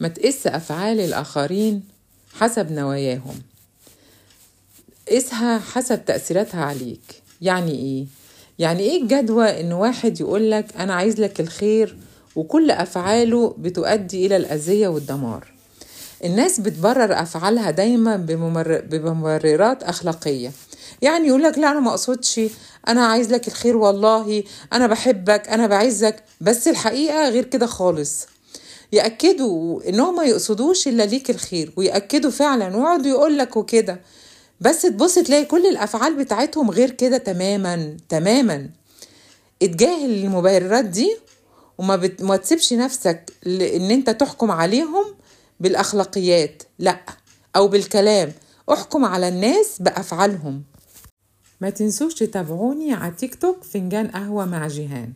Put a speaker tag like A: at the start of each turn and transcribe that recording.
A: ما تقيس أفعال الآخرين حسب نواياهم. قيسها حسب تأثيراتها عليك. يعني إيه؟ يعني إيه الجدوى إن واحد يقولك أنا عايز لك الخير وكل أفعاله بتؤدي إلى الأذية والدمار؟ الناس بتبرر أفعالها دايما بممر... بمبررات أخلاقية. يعني يقولك لا أنا ما أقصدش. أنا عايز لك الخير والله. أنا بحبك. أنا بعزك. بس الحقيقة غير كده خالص. يأكدوا إنهم ما يقصدوش إلا ليك الخير ويأكدوا فعلا ويقعدوا يقولك وكده. بس تبص تلاقي كل الأفعال بتاعتهم غير كده تماما تماما. اتجاهل المبررات دي وما بت... ما تسيبش نفسك ان أنت تحكم عليهم بالأخلاقيات لأ أو بالكلام. احكم على الناس بأفعالهم. ما تنسوش تتابعوني على تيك توك فنجان قهوة مع جيهان.